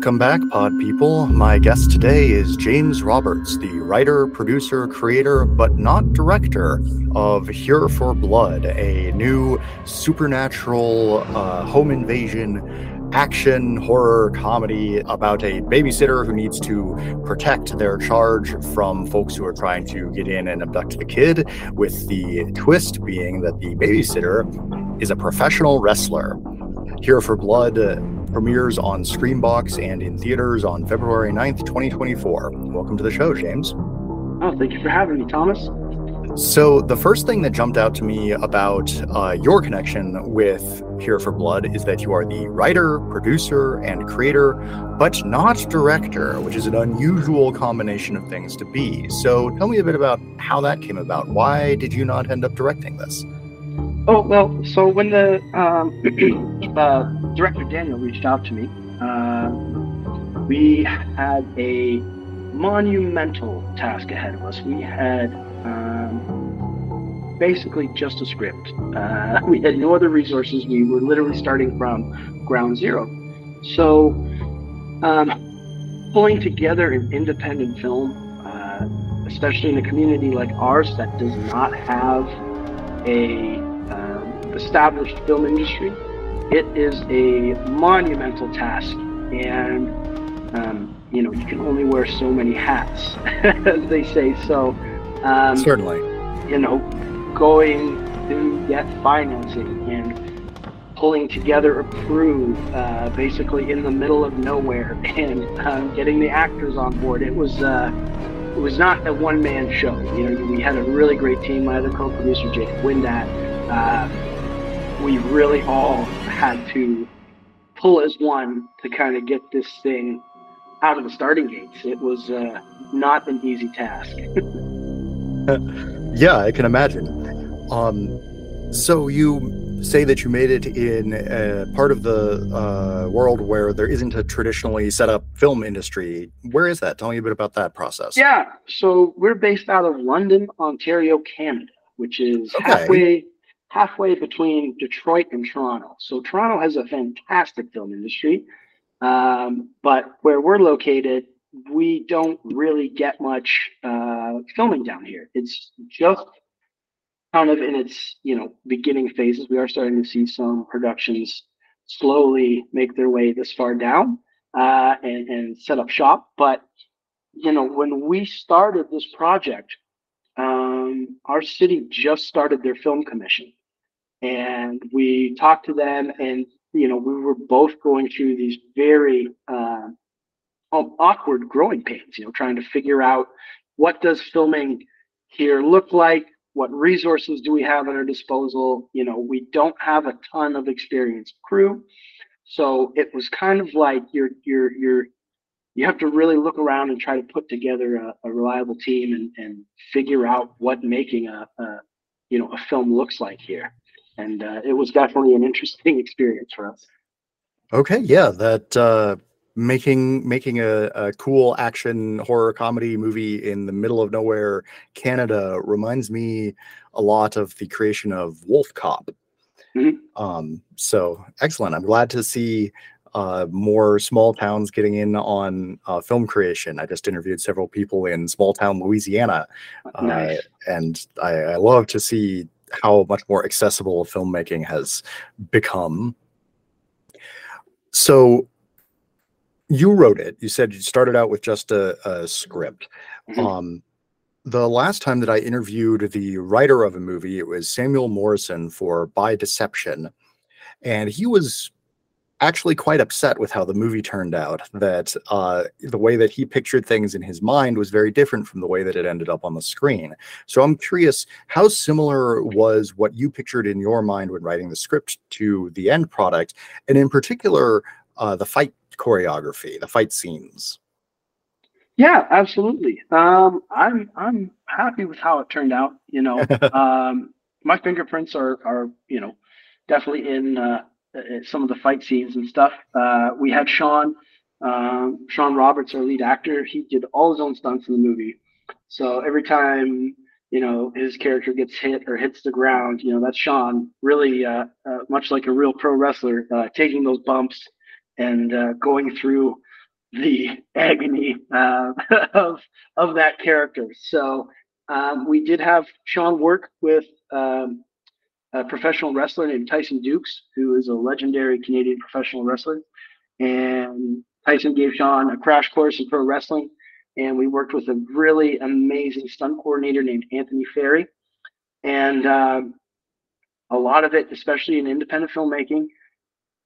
Welcome back, pod people. My guest today is James Roberts, the writer, producer, creator, but not director of Here for Blood, a new supernatural uh, home invasion action horror comedy about a babysitter who needs to protect their charge from folks who are trying to get in and abduct the kid, with the twist being that the babysitter is a professional wrestler. Here for Blood premieres on ScreamBox and in theaters on February 9th, 2024. Welcome to the show, James. Oh, thank you for having me, Thomas. So, the first thing that jumped out to me about uh, your connection with Here for Blood is that you are the writer, producer, and creator, but not director, which is an unusual combination of things to be. So, tell me a bit about how that came about. Why did you not end up directing this? Oh well, so when the um, uh, director Daniel reached out to me, uh, we had a monumental task ahead of us. We had um, basically just a script. Uh, we had no other resources. We were literally starting from ground zero. So, um, pulling together an independent film, uh, especially in a community like ours that does not have a established film industry, it is a monumental task. And, um, you know, you can only wear so many hats, as they say. So, um, certainly, you know, going to get financing and pulling together a crew uh, basically in the middle of nowhere and um, getting the actors on board. It was. Uh, it was not a one-man show. You know, we had a really great team. My other co-producer, Jake Windat, uh, we really all had to pull as one to kind of get this thing out of the starting gates. It was uh, not an easy task. yeah, I can imagine. Um, so you say that you made it in a part of the uh, world where there isn't a traditionally set up film industry. Where is that? Tell me a bit about that process. Yeah, so we're based out of London, Ontario, Canada, which is okay. halfway halfway between Detroit and Toronto. So Toronto has a fantastic film industry, um, but where we're located, we don't really get much uh, filming down here. It's just kind of in its you know beginning phases. We are starting to see some productions slowly make their way this far down uh, and, and set up shop. But you know when we started this project, um, our city just started their film commission and we talked to them and you know we were both going through these very uh, awkward growing pains you know trying to figure out what does filming here look like? What resources do we have at our disposal? You know we don't have a ton of experienced crew. So it was kind of like you're you're you're you have to really look around and try to put together a, a reliable team and, and figure out what making a, a you know a film looks like here and uh, it was definitely an interesting experience for us. Okay, yeah, that uh, making making a, a, cool action horror comedy movie in the middle of nowhere, Canada, reminds me a lot of the creation of Wolf Cop. Mm-hmm. Um, so excellent! I'm glad to see uh, more small towns getting in on uh, film creation. I just interviewed several people in small town Louisiana, uh, nice. and I, I, love to see how much more accessible filmmaking has become. So you wrote it. You said you started out with just a, a script. Mm-hmm. Um, the last time that I interviewed the writer of a movie, it was Samuel Morrison for By Deception. And he was actually quite upset with how the movie turned out. That uh, the way that he pictured things in his mind was very different from the way that it ended up on the screen. So I'm curious, how similar was what you pictured in your mind when writing the script to the end product, and in particular, uh, the fight choreography, the fight scenes? Yeah, absolutely. Um, I'm I'm happy with how it turned out. You know, um, my fingerprints are are you know definitely in uh, some of the fight scenes and stuff. Uh, we had Shawn, um, Shawn Roberts, our lead actor. He did all his own stunts in the movie. So every time you know his character gets hit or hits the ground, you know that's Shawn, really uh, uh, much like a real pro wrestler, uh, taking those bumps and uh, going through the agony uh, of of that character. So um, we did have Shawn work with um, a professional wrestler named Tyson Dux, who is a legendary Canadian professional wrestler, and Tyson gave Shawn a crash course in pro wrestling. And we worked with a really amazing stunt coordinator named Anthony Ferry. And um, a lot of it, especially in independent filmmaking,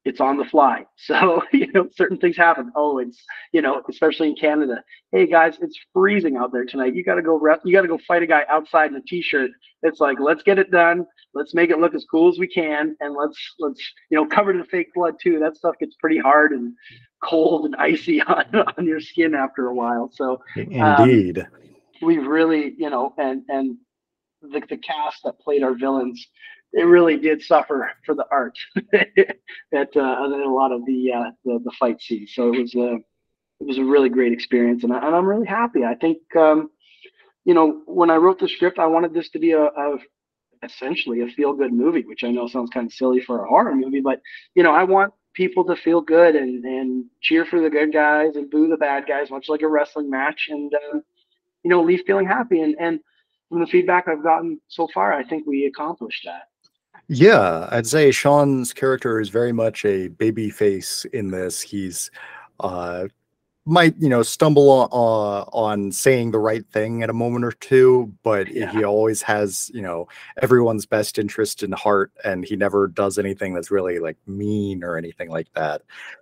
it's on the fly. So, you know, certain things happen. Oh, it's, you know, especially in Canada. Hey guys, it's freezing out there tonight. You got to go, rep, you got to go fight a guy outside in a t-shirt. It's like, let's get it done. Let's make it look as cool as we can. And let's, let's, you know, covered in fake blood too. That stuff gets pretty hard and cold and icy on, on your skin after a while. So indeed, um, we've really, you know, and, and the, the cast that played our villains, it really did suffer for the art that uh, a lot of the, uh, the, the fight scenes. So it was a it was a really great experience, and, I, I'm really happy. I think um, you know when I wrote the script, I wanted this to be a, a essentially a feel good movie, which I know sounds kind of silly for a horror movie, but you know I want people to feel good and and cheer for the good guys and boo the bad guys, much like a wrestling match, and uh, you know leave feeling happy. And and from the feedback I've gotten so far, I think we accomplished that. Yeah, I'd say Shawn's character is very much a baby face in this. He's uh might you know stumble on, uh, on saying the right thing at a moment or two but yeah. he always has you know everyone's best interest in heart and he never does anything that's really like mean or anything like that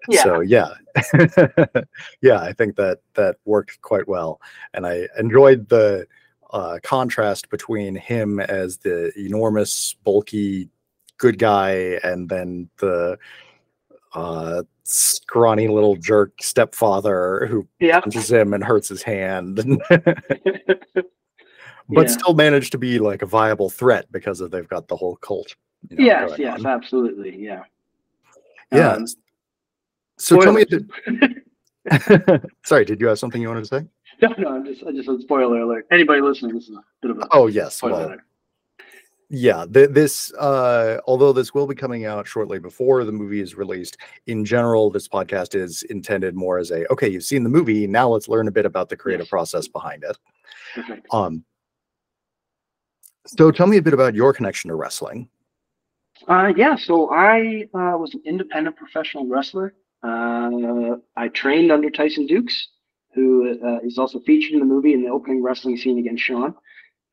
yeah. so yeah yeah i think that that worked quite well and i enjoyed the uh, contrast between him as the enormous, bulky good guy and then the uh, scrawny little jerk stepfather who punches him and hurts his hand. but yeah. still managed to be like a viable threat because of they've got the whole cult. You know, yes, yes, on. absolutely. Yeah. Yeah. Um, so tell me. Sorry, did you have something you wanted to say? No, no, I'm just I just said spoiler alert. Anybody listening, this is a bit of a oh yes, well, alert. yeah. Th- this uh, although this will be coming out shortly before the movie is released. In general, this podcast is intended more as a okay, you've seen the movie, now let's learn a bit about the creative yes. process behind it. Perfect. Um. So tell me a bit about your connection to wrestling. Uh, yeah, so I uh, was an independent professional wrestler. Uh, I trained under Tyson Dux who uh, is also featured in the movie in the opening wrestling scene against Shawn.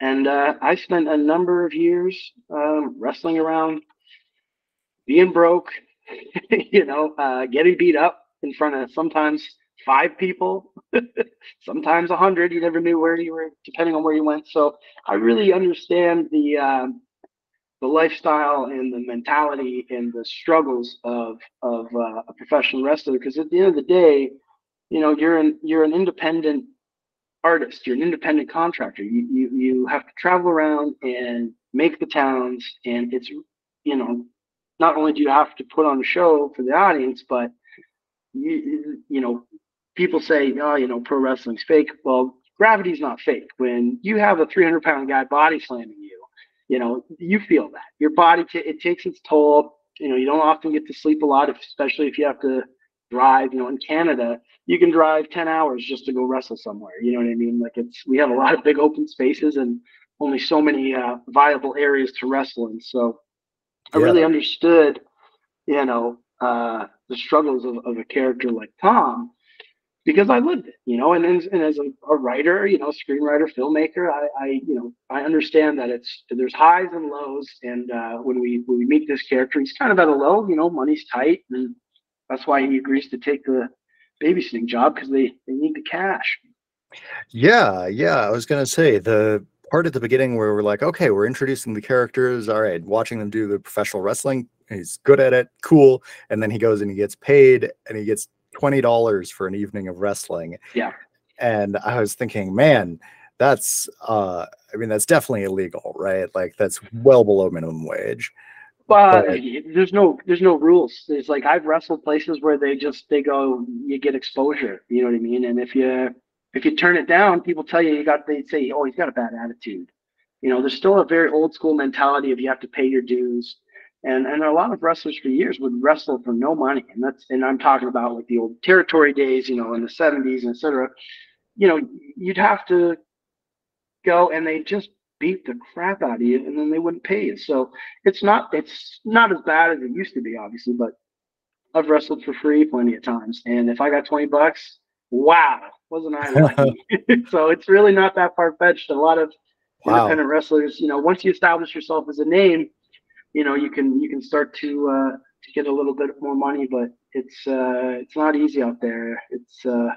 And uh, I spent a number of years um, wrestling around, being broke, you know, uh, getting beat up in front of sometimes five people, sometimes a hundred. You never knew where you were, depending on where you went. So I really understand the um, the lifestyle and the mentality and the struggles of of uh, a professional wrestler. Because at the end of the day, you know you're an you're an independent artist you're an independent contractor. You you, you have to travel around and make the towns and it's you know not only do you have to put on a show for the audience but you you know people say oh you know pro wrestling's fake. Well gravity's not fake. When you have a 300 pound guy body slamming you you know you feel that. Your body t- it takes its toll. You know you don't often get to sleep a lot especially if you have to drive you know in canada you can drive 10 hours just to go wrestle somewhere. You know what I mean? Like it's, we have a lot of big open spaces and only so many uh, viable areas to wrestle in. So I yeah. really understood, you know, uh, the struggles of, of a character like Tom because I lived it, you know, and, and as a, a, writer, you know, screenwriter, filmmaker, I, I, you know, I understand that it's, there's highs and lows. And uh, when we, when we meet this character, he's kind of at a low, you know, money's tight and that's why he agrees to take the, babysitting job because they, they need the cash. Yeah, yeah. I was gonna say the part at the beginning where we're like, okay, we're introducing the characters. All right, watching them do the professional wrestling. He's good at it, cool. And then he goes and he gets paid and he gets twenty dollars for an evening of wrestling. Yeah. And I was thinking, man, that's uh I mean, that's definitely illegal, right? Like that's well below minimum wage. Well, there's no there's no rules. It's like I've wrestled places where they just they go you get exposure. You know what I mean? And if you if you turn it down, people tell you you got they say oh he's got a bad attitude. You know, there's still a very old school mentality of you have to pay your dues. And and a lot of wrestlers for years would wrestle for no money, and that's and I'm talking about like the old territory days, you know, in the 70s and etc. You know, you'd have to go and they just beat the crap out of you, and then they wouldn't pay you. So it's not it's not as bad as it used to be, obviously, but I've wrestled for free plenty of times, and if I got 20 bucks, wow, wasn't I lucky? so it's really not that far fetched. A lot of wow. independent wrestlers, you know, once you establish yourself as a name, you know, you can you can start to uh, to get a little bit more money, but it's uh, it's not easy out there. It's uh,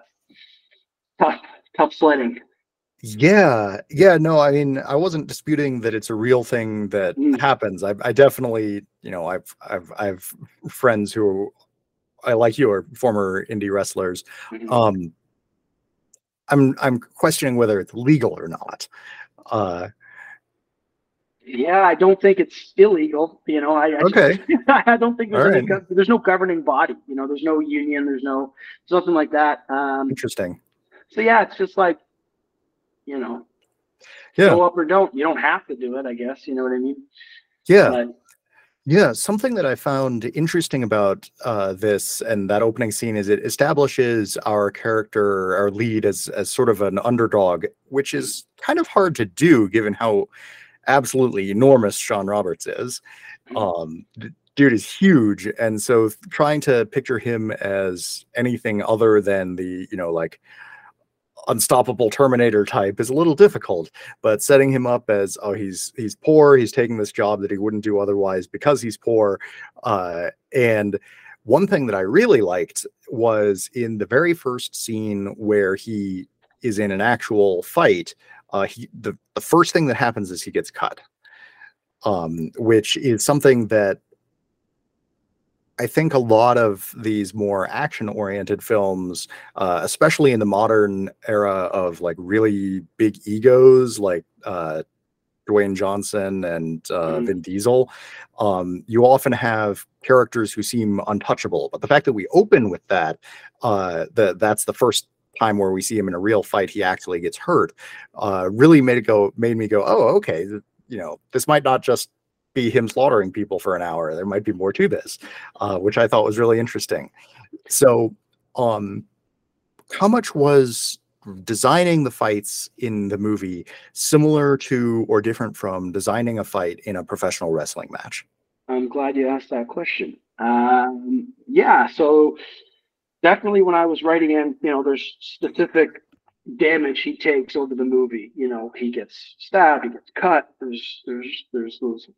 tough tough sledding. Yeah, yeah, no, I mean, I wasn't disputing that it's a real thing that mm. happens. I, I definitely, you know, I've, I've, I've friends who I like you are former indie wrestlers. Mm-hmm. Um, I'm, I'm questioning whether it's legal or not. Uh, yeah, I don't think it's illegal. You know, I, I okay. Just, I don't think there's, any, right. there's no governing body. You know, there's no union. There's no something like that. Um, Interesting. So yeah, it's just like you know, yeah. go up or don't. You don't have to do it, I guess. You know what I mean? Yeah. But, yeah, something that I found interesting about uh, this and that opening scene is it establishes our character, our lead, as as sort of an underdog, which is kind of hard to do given how absolutely enormous Shawn Roberts is. Mm-hmm. Um, dude is huge, and so trying to picture him as anything other than the you know like unstoppable terminator type is a little difficult but setting him up as oh he's he's poor he's taking this job that he wouldn't do otherwise because he's poor uh, and one thing that i really liked was in the very first scene where he is in an actual fight uh, he the, the first thing that happens is he gets cut um, which is something that I think a lot of these more action oriented films, uh, especially in the modern era of like really big egos like uh, Dwayne Johnson and uh, mm. Vin Diesel, um, you often have characters who seem untouchable. But the fact that we open with that, uh, the, that's the first time where we see him in a real fight, he actually gets hurt, uh, really made it go, made me go, oh, okay, you know, this might not just be him slaughtering people for an hour. There might be more to this, uh, which I thought was really interesting. So, um, how much was designing the fights in the movie similar to or different from designing a fight in a professional wrestling match? I'm glad you asked that question. Um, yeah, so definitely when I was writing in, you know, there's specific damage he takes over the movie. You know, he gets stabbed, he gets cut. There's there's there's those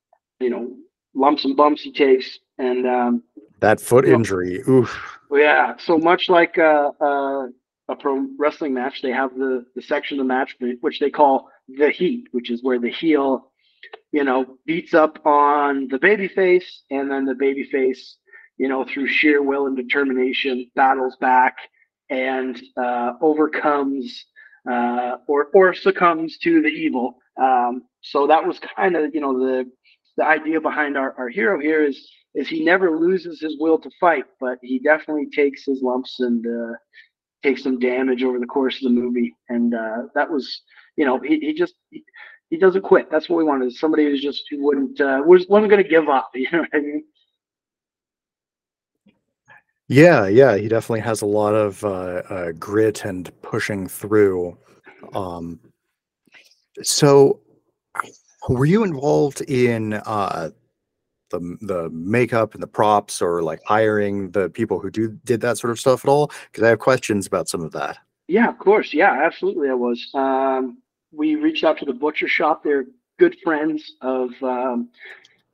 you know lumps and bumps he takes, and um, that foot injury. Know, Oof. Yeah. So much like a, uh, a, uh, a pro wrestling match, they have the the section of the match which they call the heat, which is where the heel, you know, beats up on the baby face, and then the baby face, you know, through sheer will and determination, battles back and uh, overcomes uh, or or succumbs to the evil. Um, so that was kind of you know the the idea behind our, our hero here is is he never loses his will to fight, but he definitely takes his lumps and uh, takes some damage over the course of the movie. And uh, that was, you know, he, he just he, he, doesn't quit. That's what we wanted. Somebody who's just who wouldn't uh, was wasn't going to give up. You know what I mean? Yeah, yeah, he definitely has a lot of uh, uh, grit and pushing through. Um, so were you involved in uh, the the makeup and the props, or like hiring the people who do did that sort of stuff at all? Because I have questions about some of that. Yeah, of course. Yeah, absolutely. I was. Um, we reached out to the butcher shop. They're good friends of um,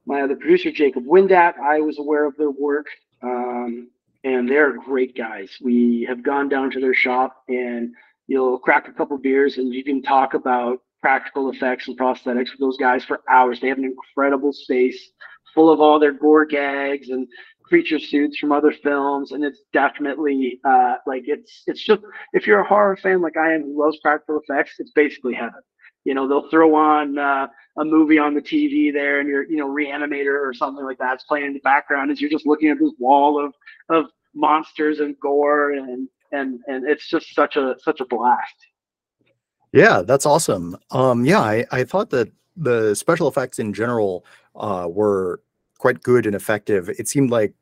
my other producer, Jacob Windat. I was aware of their work, um, and they're great guys. We have gone down to their shop, and you'll crack a couple beers, and you can talk about practical effects and prosthetics with those guys for hours. They have an incredible space full of all their gore gags and creature suits from other films, and it's definitely uh, like it's it's just if you're a horror fan like I am who loves practical effects, it's basically heaven. You know, they'll throw on uh, a movie on the TV there, and your you know Reanimator or something like that's playing in the background as you're just looking at this wall of of monsters and gore and and and it's just such a such a blast yeah, that's awesome. Um, yeah, I, I thought that the special effects in general uh, were quite good and effective. It seemed like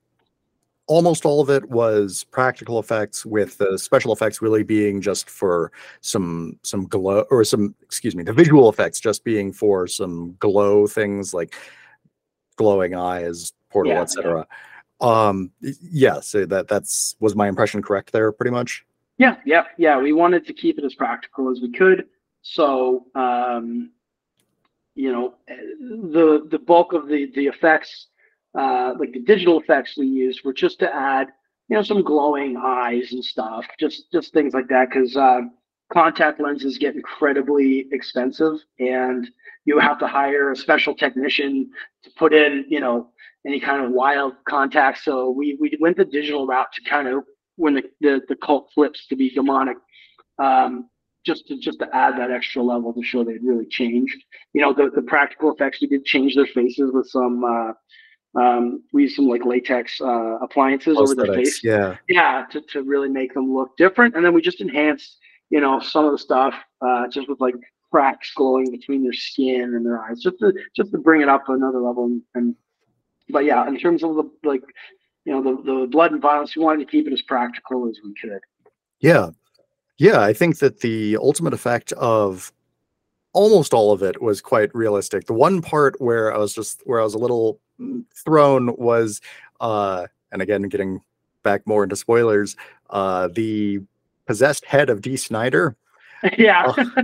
almost all of it was practical effects with the special effects really being just for some some glow or some excuse me the visual effects just being for some glow things like glowing eyes portal yeah, etc yeah. um yeah so that that's was my impression correct there pretty much yeah yeah yeah we wanted to keep it as practical as we could so um you know the the bulk of the the effects uh, like the digital effects we used were just to add, you know, some glowing eyes and stuff, just just things like that. Because uh, contact lenses get incredibly expensive, and you have to hire a special technician to put in, you know, any kind of wild contacts. So we we went the digital route to kind of when the the, the cult flips to be demonic. Um, just to just to add that extra level to show they'd really changed. You know, the, the practical effects we did change their faces with some uh, um, we used some like latex uh, appliances over their face. Yeah. Yeah, to, to really make them look different. And then we just enhanced, you know, some of the stuff uh, just with like cracks glowing between their skin and their eyes, just to just to bring it up to another level. And, and but yeah, in terms of the like, you know, the the blood and violence, we wanted to keep it as practical as we could. Yeah. Yeah, I think that the ultimate effect of almost all of it was quite realistic. The one part where I was just where I was a little thrown was uh and again getting back more into spoilers, uh the possessed head of Dee Snider Yeah. uh,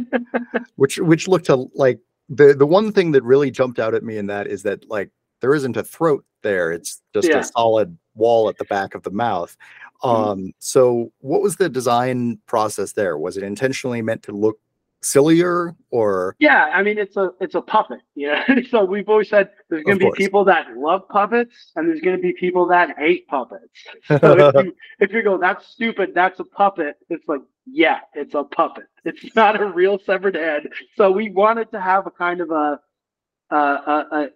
which which looked to like the the one thing that really jumped out at me in that is that like there isn't a throat there. It's just yeah. a solid wall at the back of the mouth. Mm-hmm. Um, so what was the design process there? Was it intentionally meant to look sillier or yeah i mean it's a it's a puppet you know so we've always said there's going to be people that love puppets and there's going to be people that hate puppets so if, you, if you go that's stupid that's a puppet it's like yeah it's a puppet it's not a real severed head so we wanted to have a kind of a a, a, a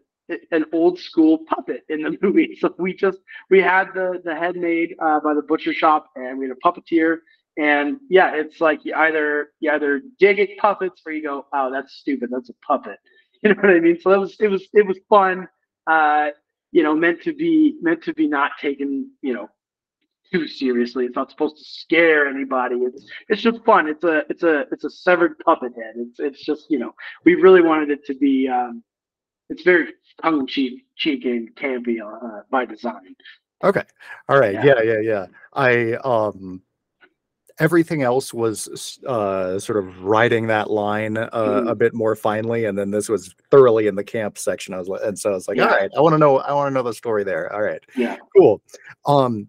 an old school puppet in the movie so we just we had the the head made uh, by the butcher shop and we had a puppeteer and yeah, it's like you either you either dig at puppets or you go, oh, that's stupid. That's a puppet. You know what I mean? So that was it was it was fun. Uh, you know, meant to be meant to be not taken, you know, too seriously. It's not supposed to scare anybody. It's it's just fun. It's a it's a it's a severed puppet head. It's it's just you know we really wanted it to be. Um, it's very tongue in cheek, cheek and campy uh, by design. Okay. All right. Yeah. yeah. Yeah. Yeah. I um everything else was uh, sort of riding that line uh, mm-hmm. a bit more finely, and then this was thoroughly in the camp section. I was like, and so I was like, yeah. all right, I want to know, I want to know the story there. All right, yeah, cool. Um,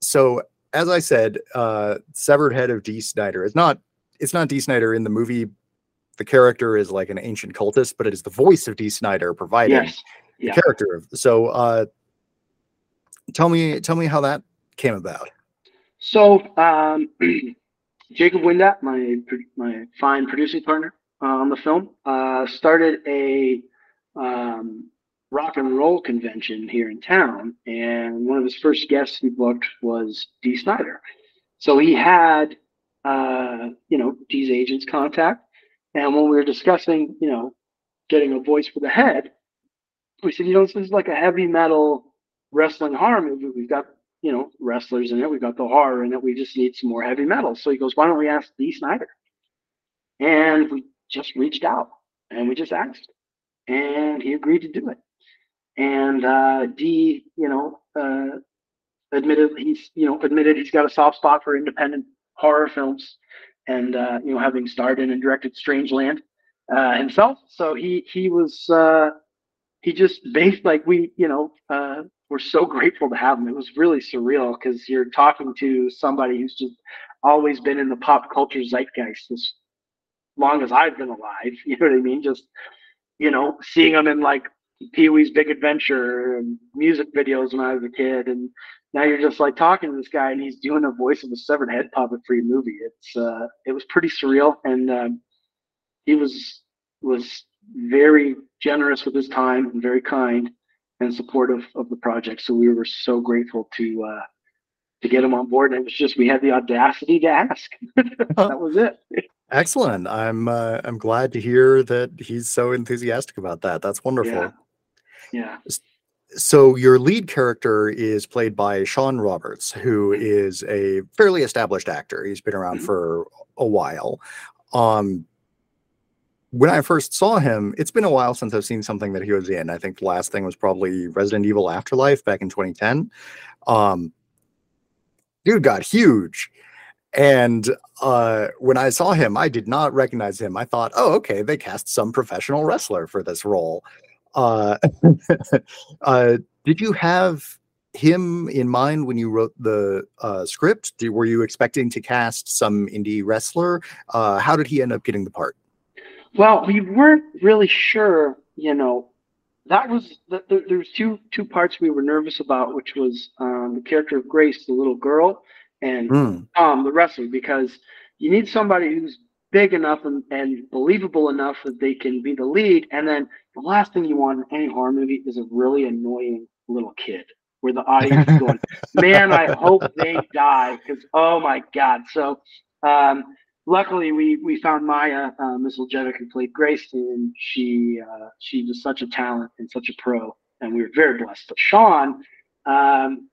so as I said, uh, severed head of Dee Snider. is not, it's not Dee Snider in the movie. The character is like an ancient cultist, but it is the voice of Dee Snider providing yes. yeah. the character. So, uh, tell me, tell me how that came about. So um, Jacob Windat, my my fine producing partner uh, on the film, uh, started a um, rock and roll convention here in town, and one of his first guests he booked was Dee Snider. So he had uh, you know Dee's agent's contact, and when we were discussing you know getting a voice for the head, we said you know this is like a heavy metal wrestling horror movie. We've got you know, wrestlers in it. We've got the horror in it. We just need some more heavy metal. So he goes, why don't we ask Dee Snider? And we just reached out and we just asked. And he agreed to do it. And uh, Dee, you know, uh, admitted he's, you know, admitted he's got a soft spot for independent horror films and, uh, you know, having starred in and directed Strangeland uh, himself. So he, he was, uh, he just based like we, you know, uh, we're so grateful to have him. It was really surreal because you're talking to somebody who's just always been in the pop culture zeitgeist as long as I've been alive. You know what I mean? Just you know, seeing him in like Pee Wee's Big Adventure and music videos when I was a kid, and now you're just like talking to this guy and he's doing the voice of a severed head puppet for your movie. It's uh, it was pretty surreal, and um, he was was very generous with his time and very kind and supportive of the project. So we were so grateful to uh, to get him on board. And it was just we had the audacity to ask. that was it. Excellent. I'm uh, I'm glad to hear that he's so enthusiastic about that. That's wonderful. Yeah. yeah. So your lead character is played by Shawn Roberts, who is a fairly established actor. He's been around mm-hmm. for a while. Um, when I first saw him, it's been a while since I've seen something that he was in. I think the last thing was probably Resident Evil Afterlife back in 2010. Um, dude got huge. And uh, when I saw him, I did not recognize him. I thought, oh, okay, they cast some professional wrestler for this role. Uh, uh, did you have him in mind when you wrote the uh, script? Did, were you expecting to cast some indie wrestler? Uh, how did he end up getting the part? Well, we weren't really sure. You know, that was the, the, there was two two parts we were nervous about, which was um, the character of Grace, the little girl, and mm. um, the wrestler, because you need somebody who's big enough and, and believable enough that they can be the lead. And then the last thing you want in any horror movie is a really annoying little kid where the audience is going, man, I hope they die because oh my god. So um, luckily we we found Maya uh, Misaljevic who played Grace, and she uh, she was such a talent and such a pro, and we were very blessed. But Shawn, um,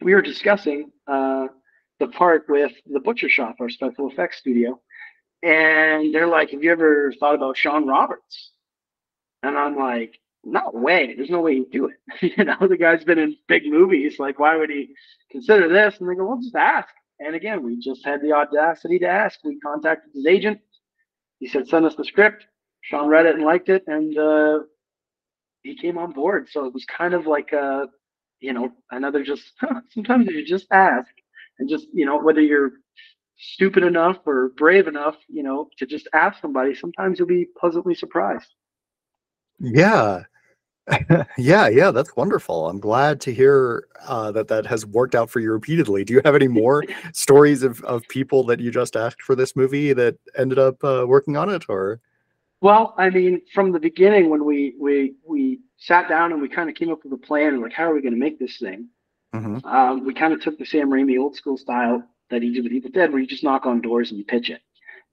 we were discussing uh, the part with the Butcher Shop, our special effects studio, and they're like, "Have you ever thought about Shawn Roberts?" And I'm like, "No way! There's no way he'd do it. you know, the guy's been in big movies. Like, why would he consider this?" And they go, "Well, just ask." And again, we just had the audacity to ask. We contacted his agent. He said, "Send us the script." Shawn read it and liked it, and uh, he came on board. So it was kind of like a, you know, another just. Sometimes you just ask, and just you know whether you're stupid enough or brave enough, you know, to just ask somebody, sometimes you'll be pleasantly surprised. Yeah. yeah, yeah, that's wonderful. I'm glad to hear uh, that that has worked out for you repeatedly. Do you have any more stories of, of people that you just asked for this movie that ended up uh, working on it, or? Well, I mean, from the beginning, when we we we sat down and we kind of came up with a plan, like how are we going to make this thing? Mm-hmm. Um, we kind of took the Sam Raimi old school style that he did with Evil Dead, where you just knock on doors and you pitch it.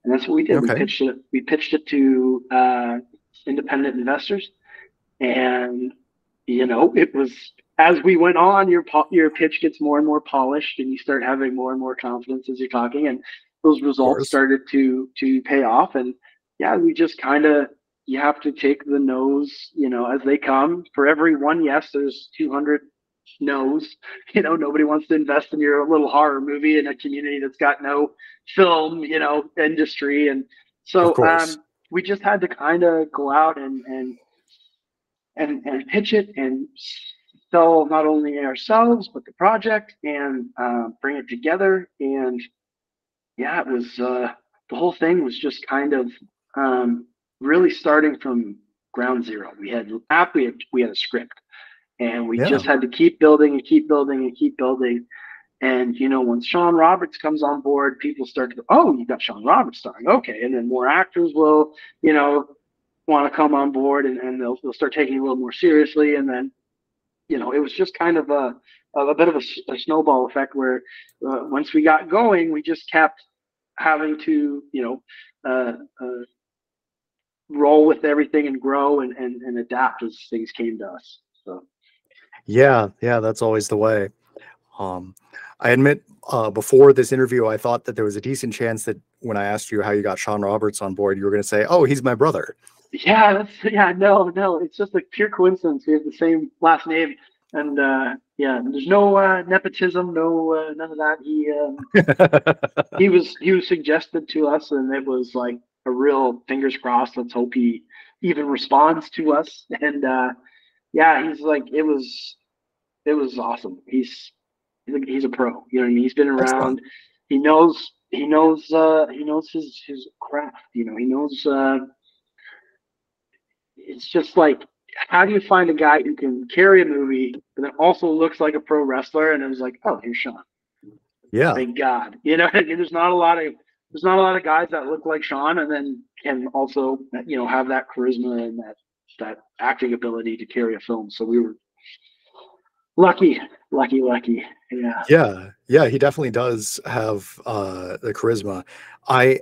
And that's what we did. Okay. We pitched it. We pitched it to uh, independent investors, and you know, it was as we went on, your your pitch gets more and more polished, and you start having more and more confidence as you're talking, and those results started to to pay off. And yeah, we just kind of you have to take the no's, you know, as they come. For every one yes, there's 200 knows. You know, nobody wants to invest in your little horror movie in a community that's got no film, you know, industry. And so um, we just had to kind of go out and and and and pitch it and sell not only ourselves but the project and uh, bring it together. And yeah, it was uh, the whole thing was just kind of um, really starting from ground zero. We had app, we had we had a script and we yeah. just had to keep building and keep building and keep building. And you know, once Shawn Roberts comes on board, people start to go, "Oh, you got Shawn Roberts starring, okay." And then more actors will, you know, want to come on board, and, and they'll they'll start taking it a little more seriously. And then, you know, it was just kind of a a bit of a, a snowball effect where uh, once we got going, we just kept having to, you know, uh, uh, roll with everything and grow and, and, and adapt as things came to us. So. Yeah, yeah, that's always the way. Um, I admit, uh, before this interview, I thought that there was a decent chance that when I asked you how you got Shawn Roberts on board, you were going to say, "Oh, he's my brother." Yeah, that's yeah, no, no, it's just a pure coincidence. We have the same last name, and uh, yeah, there's no uh, nepotism, no uh, none of that. He um, he was he was suggested to us, and it was like a real fingers crossed. Let's hope he even responds to us, and uh, yeah, he's like it was it was awesome. He's he's a pro. You know what I mean? He's been around. He knows he knows uh he knows his his craft. You know, he knows uh it's just like how do you find a guy who can carry a movie but then also looks like a pro wrestler and it was like, oh, here's Shawn. Yeah. Thank God. You know, there's not a lot of there's not a lot of guys that look like Shawn and then can also you know have that charisma and that that acting ability to carry a film. So we were lucky, lucky, lucky. Yeah. Yeah. Yeah. He definitely does have uh, the charisma. I,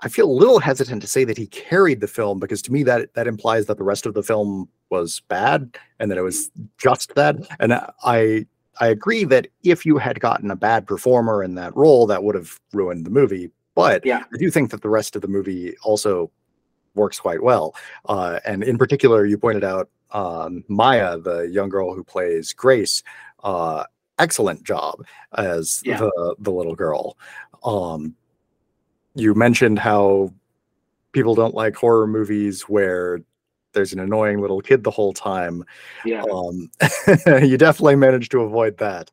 I feel a little hesitant to say that he carried the film because to me that that implies that the rest of the film was bad and that it was just that. And I I agree that if you had gotten a bad performer in that role, that would have ruined the movie. But yeah. I do think that the rest of the movie also works quite well. Uh, and in particular, you pointed out um, Maya, the young girl who plays Grace, uh, excellent job as yeah. the the little girl. Um, you mentioned how people don't like horror movies where there's an annoying little kid the whole time. Yeah. Um, you definitely managed to avoid that.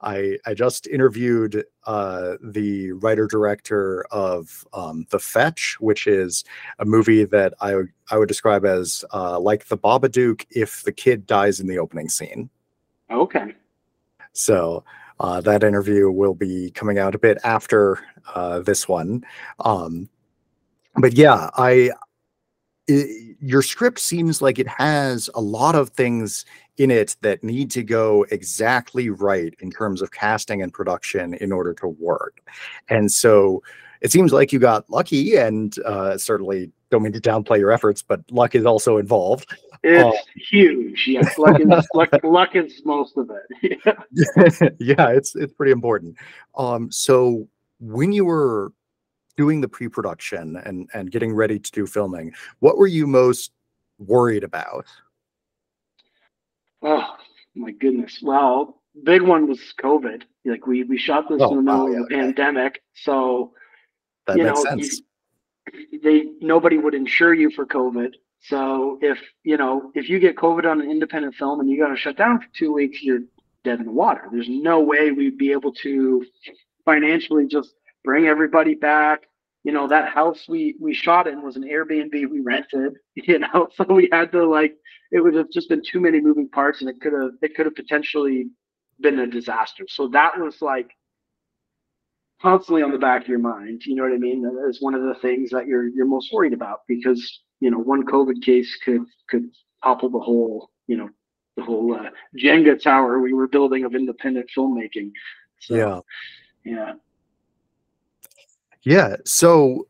I I just interviewed uh, the writer director of um, The Fetch, which is a movie that I I would describe as uh, like The Babadook if the kid dies in the opening scene. Okay. So uh, that interview will be coming out a bit after uh, this one. Um, but yeah, I it, your script seems like it has a lot of things in it that need to go exactly right in terms of casting and production in order to work. And so it seems like you got lucky and uh, certainly don't mean to downplay your efforts, but luck is also involved. It's uh, huge. Yes, luck is, luck, luck is most of it. yeah. yeah, it's it's pretty important. Um, so when you were doing the pre-production and and getting ready to do filming, what were you most worried about? Oh my goodness! Well, big one was COVID. Like we we shot this oh, in the middle wow, of the pandemic, so that you makes know, sense. You, they nobody would insure you for COVID. So if you know if you get COVID on an independent film and you got to shut down for two weeks, you're dead in the water. There's no way we'd be able to financially just bring everybody back. You know that house we we shot in was an Airbnb we rented. You know, so we had to like it would have just been too many moving parts, and it could have it could have potentially been a disaster. So that was like constantly on the back of your mind. You know what I mean? That is one of the things that you're you're most worried about because you know one COVID case could could topple the whole you know the whole uh, Jenga tower we were building of independent filmmaking. So, yeah, yeah, yeah. So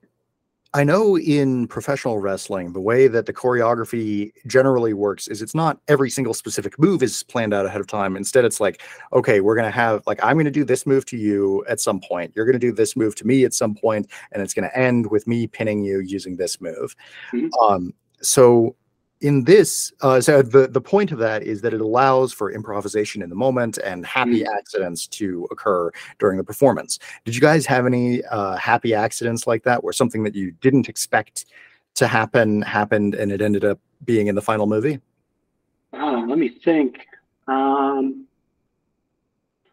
I know in professional wrestling, the way that the choreography generally works is it's not every single specific move is planned out ahead of time. Instead, it's like, okay, we're going to have, like, I'm going to do this move to you at some point. You're going to do this move to me at some point, and it's going to end with me pinning you using this move. Mm-hmm. Um, so in this, uh, so the the point of that is that it allows for improvisation in the moment and happy mm. accidents to occur during the performance. Did you guys have any uh, happy accidents like that, where something that you didn't expect to happen happened and it ended up being in the final movie? Oh, let me think. Um,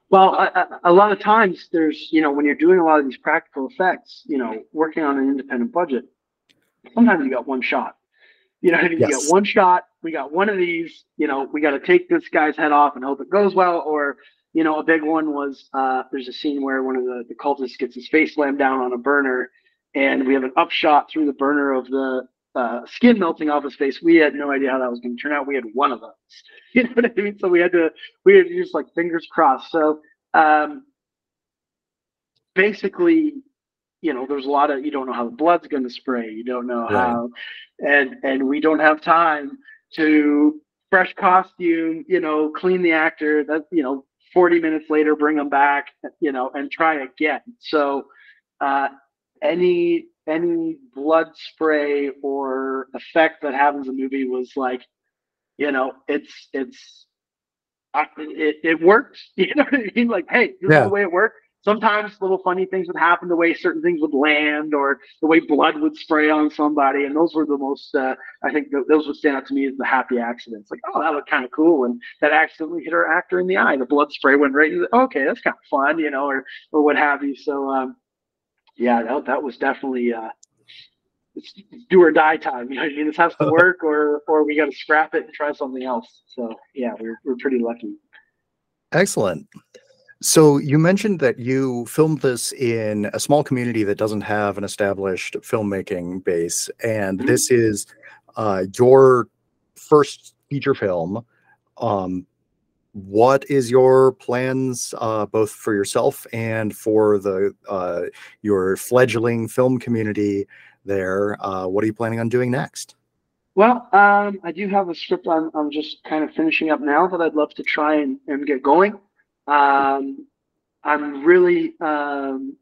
well, a, a lot of times there's, you know, when you're doing a lot of these practical effects, you know, working on an independent budget, sometimes you got one shot you know, what I you yes. get one shot. We got one of these. You know, we got to take this guy's head off and hope it goes well. Or, you know, a big one was uh, there's a scene where one of the, the cultists gets his face slammed down on a burner, and we have an upshot through the burner of the uh, skin melting off his face. We had no idea how that was going to turn out. We had one of those. You know what I mean? So we had to we had to just like fingers crossed. So um, basically, you know, there's a lot of you don't know how the blood's going to spray. You don't know right. how, and and we don't have time to fresh costume. You know, clean the actor. That you know, 40 minutes later, bring them back. You know, and try again. So, uh, any any blood spray or effect that happens in the movie was like, you know, it's it's it, it worked. You know what I mean? Like, hey, this yeah. is the way it worked sometimes little funny things would happen the way certain things would land or the way blood would spray on somebody and those were the most uh, i think th- those would stand out to me as the happy accidents like oh that looked kind of cool and that accidentally hit our actor in the eye the blood spray went right the, okay that's kind of fun you know or or what have you so um, yeah that, that was definitely uh, it's do or die time. You know, I mean, this has to work, or or we got to scrap it and try something else. So yeah, we're we're pretty lucky. Excellent. So you mentioned that you filmed this in a small community that doesn't have an established filmmaking base, and mm-hmm. this is uh, your first feature film. Um, what is your plans uh, both for yourself and for the uh, your fledgling film community there? Uh, what are you planning on doing next? Well, um, I do have a script I'm, I'm just kind of finishing up now that I'd love to try and, and get going. Um, I'm really um,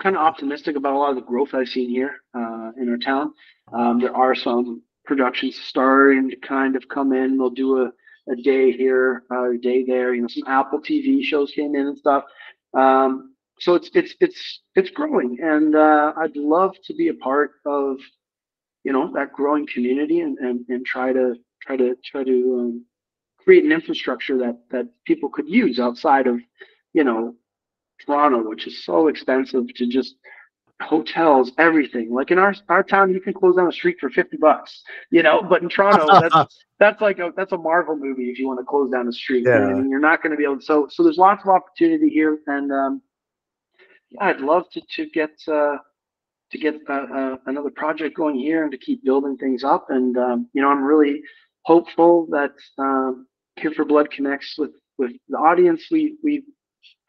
kind of optimistic about a lot of the growth I've seen here uh, in our town. Um, there are some productions starting to kind of come in. They'll do a, a day here, uh, a day there. You know, some Apple TV shows came in and stuff. Um, so it's it's it's it's growing, and uh, I'd love to be a part of you know that growing community and and, and try to try to try to um, create an infrastructure that that people could use outside of you know Toronto, which is so expensive to just hotels, everything. Like in our our town, you can close down a street for fifty bucks, you know. But in Toronto, that's that's like a that's a Marvel movie if you want to close down a street. Yeah. I mean, you're not going to be able. To, so so there's lots of opportunity here, and um, yeah, I'd love to to get uh, to get uh, uh, another project going here and to keep building things up. And um, you know, I'm really hopeful that um, Here for Blood connects with with the audience we we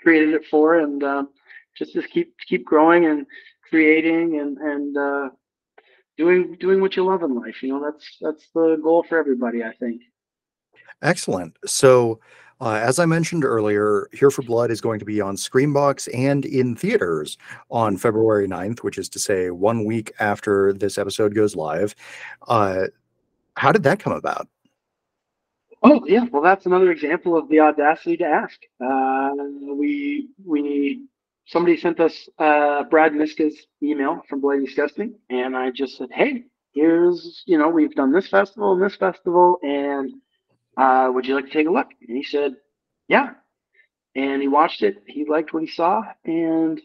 created it for, and um, just to keep keep growing and creating and and uh, doing doing what you love in life. You know, that's that's the goal for everybody. I think. Excellent. So. Uh, as I mentioned earlier, Here for Blood is going to be on ScreamBox and in theaters on February 9th, which is to say one week after this episode goes live. Uh, how did that come about? Oh yeah, well that's another example of the audacity to ask. Uh, we we somebody sent us uh, Brad Miska's email from Bloody Disgusting, and I just said, hey, here's, you know, we've done this festival and this festival, and uh, would you like to take a look? And he said, yeah. And he watched it. He liked what he saw, and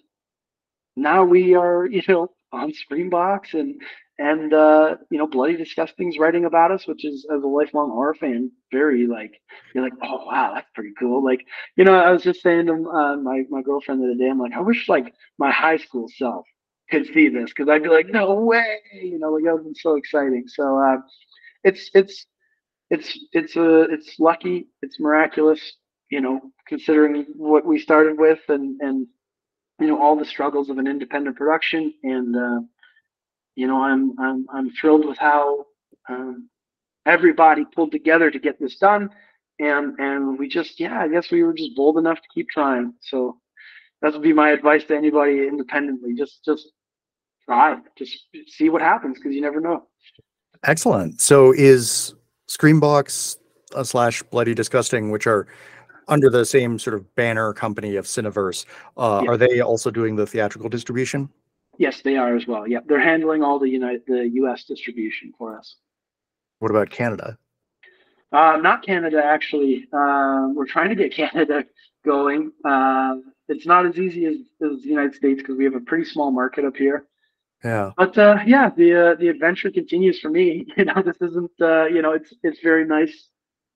now we are, you know, on ScreamBox and and uh, you know, Bloody Disgusting's writing about us, which is as a lifelong horror fan, very like you're like, oh wow, that's pretty cool. Like, you know, I was just saying to uh, my my girlfriend the other day, I'm like, I wish like my high school self could see this because I'd be like, no way, you know, like that would be so exciting. So uh, it's it's it's it's a uh, it's lucky, it's miraculous, you know, considering what we started with and and you know all the struggles of an independent production and uh, you know, I'm I'm I'm thrilled with how um, everybody pulled together to get this done, and and we just yeah, I guess we were just bold enough to keep trying. So that would be my advice to anybody independently. Just just try, just see what happens because you never know. Excellent. So is ScreamBox uh, slash Bloody Disgusting, which are under the same sort of banner company of Cineverse, uh, yeah. are they also doing the theatrical distribution? Yes, they are as well. Yeah, they're handling all the United, the U.S. distribution for us. What about Canada? Uh, not Canada, actually. Uh, we're trying to get Canada going. Uh, it's not as easy as, as the United States because we have a pretty small market up here. Yeah. But uh, yeah, the uh, the adventure continues for me. You know, this isn't. Uh, you know, it's it's very nice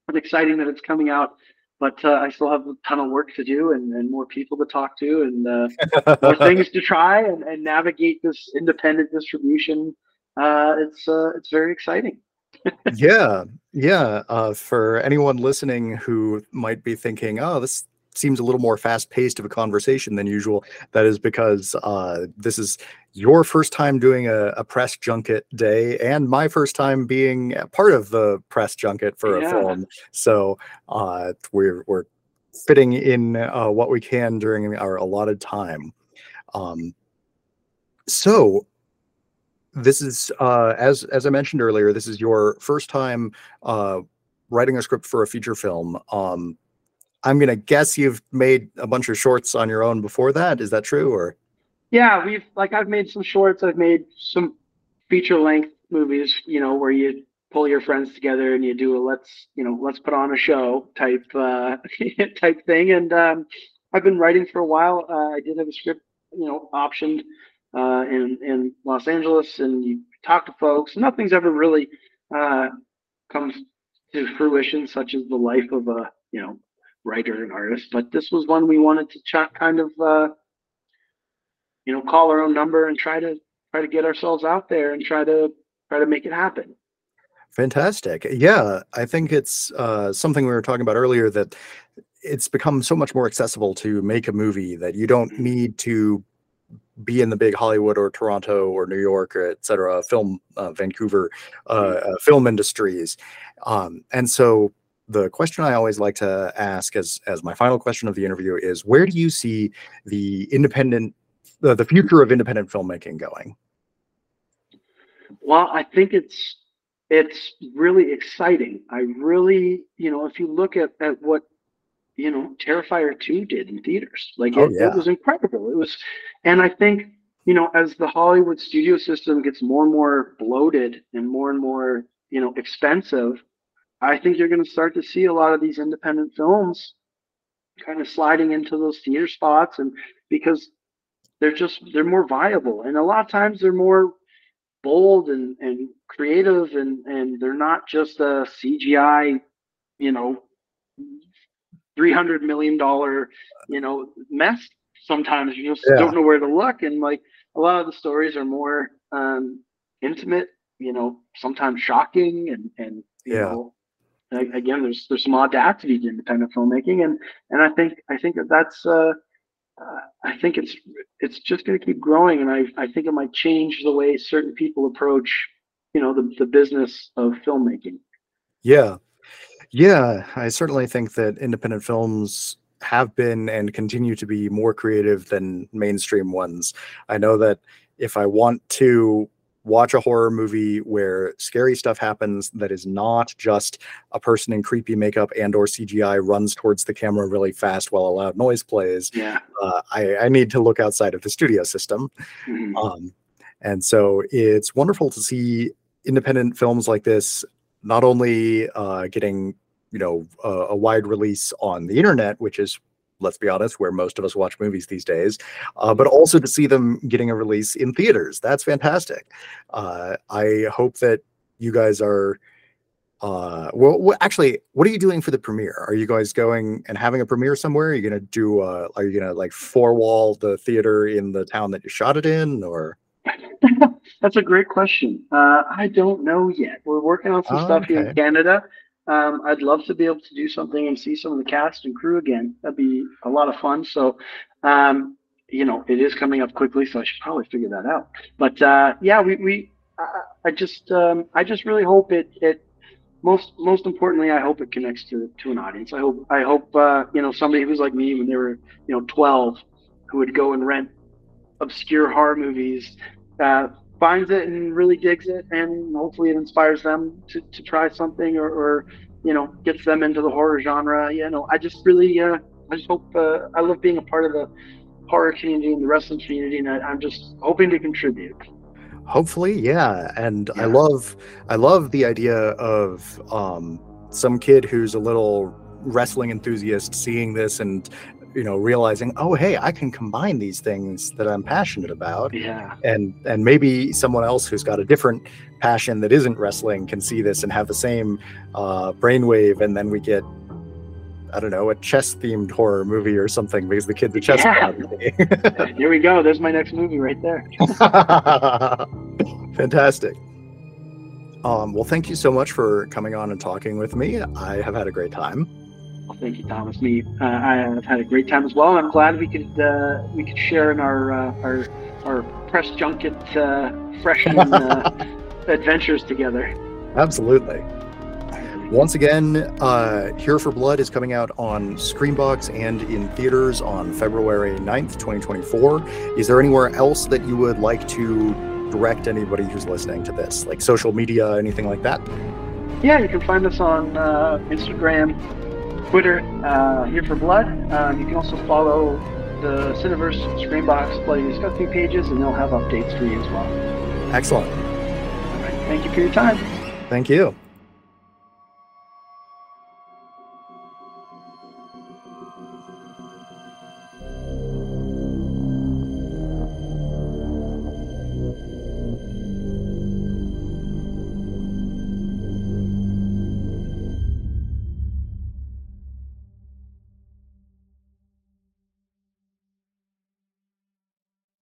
and exciting that it's coming out but uh, I still have a ton of work to do and, and more people to talk to and uh, more things to try and, and navigate this independent distribution. Uh, it's uh, it's very exciting. yeah, yeah. Uh, for anyone listening who might be thinking, "Oh, this seems a little more fast paced of a conversation than usual. That is because uh, this is your first time doing a, a, press junket day and my first time being part of the press junket for yeah. a film. So uh, we're, we're fitting in uh, what we can during our allotted time. Um, so this is uh, as as I mentioned earlier, this is your first time uh, writing a script for a feature film. Um, I'm gonna guess you've made a bunch of shorts on your own before that. Is that true or? Yeah, we've like I've made some shorts. I've made some feature length movies. You know, where you pull your friends together and you do a let's you know let's put on a show type uh, type thing. And um, I've been writing for a while. Uh, I did have a script, you know, optioned uh, in in Los Angeles, and you talk to folks. Nothing's ever really uh, comes to fruition, such as the life of a you know writer and artist, but this was one we wanted to ch- kind of, uh, you know, call our own number and try to try to get ourselves out there and try to try to make it happen. Fantastic. Yeah, I think it's uh, something we were talking about earlier that it's become so much more accessible to make a movie that you don't need to be in the big Hollywood or Toronto or New York or et cetera, film, uh, Vancouver uh, uh, film industries. Um, and so the question I always like to ask as, as my final question of the interview is where do you see the independent, the, the future of independent filmmaking going? Well, I think it's, it's really exciting. I really, you know, if you look at, at what you know, Terrifier 2 did in theaters. Like oh, it, yeah. it was incredible. It was, and I think, you know, as the Hollywood studio system gets more and more bloated and more and more, you know, expensive, I think you're going to start to see a lot of these independent films kind of sliding into those theater spots and because they're just they're more viable and a lot of times they're more bold and, and creative and and they're not just a cgi you know 300 million dollar you know mess sometimes you just yeah. don't know where to look and like a lot of the stories are more um intimate you know sometimes shocking and and you yeah. know again there's there's some audacity to independent filmmaking and and i think i think that that's uh, uh i think it's it's just going to keep growing and i i think it might change the way certain people approach you know the, the business of filmmaking yeah yeah, I certainly think that independent films have been and continue to be more creative than mainstream ones. I know that if I want to watch a horror movie where scary stuff happens that is not just a person in creepy makeup and or cgi runs towards the camera really fast while a loud noise plays yeah. uh, I, I, need to look outside of the studio system mm-hmm. um, and so it's wonderful to see independent films like this not only uh, getting you know a, a, wide release on the internet, which is let's be honest, where most of us watch movies these days, uh, but also to see them getting a release in theaters. That's fantastic. Uh, I hope that you guys are. Uh, well, well, actually, what are you doing for the premiere? Are you guys going and having a premiere somewhere? Are you gonna do? Uh, are you gonna like four wall the theater in the town that you shot it in, or? That's a great question. Uh, I don't know yet. We're working on some oh, stuff okay. here in Canada. Um, I'd love to be able to do something and see some of the cast and crew again. That'd be a lot of fun. So, um, you know, it is coming up quickly, so I should probably figure that out. But uh, yeah, we, we I, I just um, I just really hope it it most most importantly I hope it connects to to an audience. I hope I hope uh, you know somebody who's like me when they were you know 12 who would go and rent obscure horror movies uh, finds it and really digs it, and hopefully it inspires them to, to try something or, or you know gets them into the horror genre. You know, I just really uh, I just hope uh, I love being a part of the horror community and the wrestling community, and I, am just hoping to contribute. Hopefully, yeah. And yeah. I love I love the idea of um, some kid who's a little wrestling enthusiast seeing this and you know realizing oh hey i can combine these things that i'm passionate about yeah and and maybe someone else who's got a different passion that isn't wrestling can see this and have the same uh, brainwave and then we get I don't know, a chess themed horror movie or something because the kid's a chess yeah. Here we go. There's my next movie right there. Fantastic. Um, well, thank you so much for coming on and talking with me. I have had a great time. Thank you, Thomas. Me, uh, I have had a great time as well. I'm glad we could uh, we could share in our uh, our our press junket uh, freshman uh, adventures together. Absolutely. Once again, uh, Here for Blood is coming out on ScreamBox and in theaters on February 9th, 2024. Is there anywhere else that you would like to direct anybody who's listening to this, like social media, anything like that? Yeah, you can find us on uh, Instagram, Twitter, uh, Here for Blood. Um, you can also follow the Cineverse ScreamBox Bloody Disgusting pages, and they'll have updates for you as well. Excellent. All right. Thank you for your time. Thank you.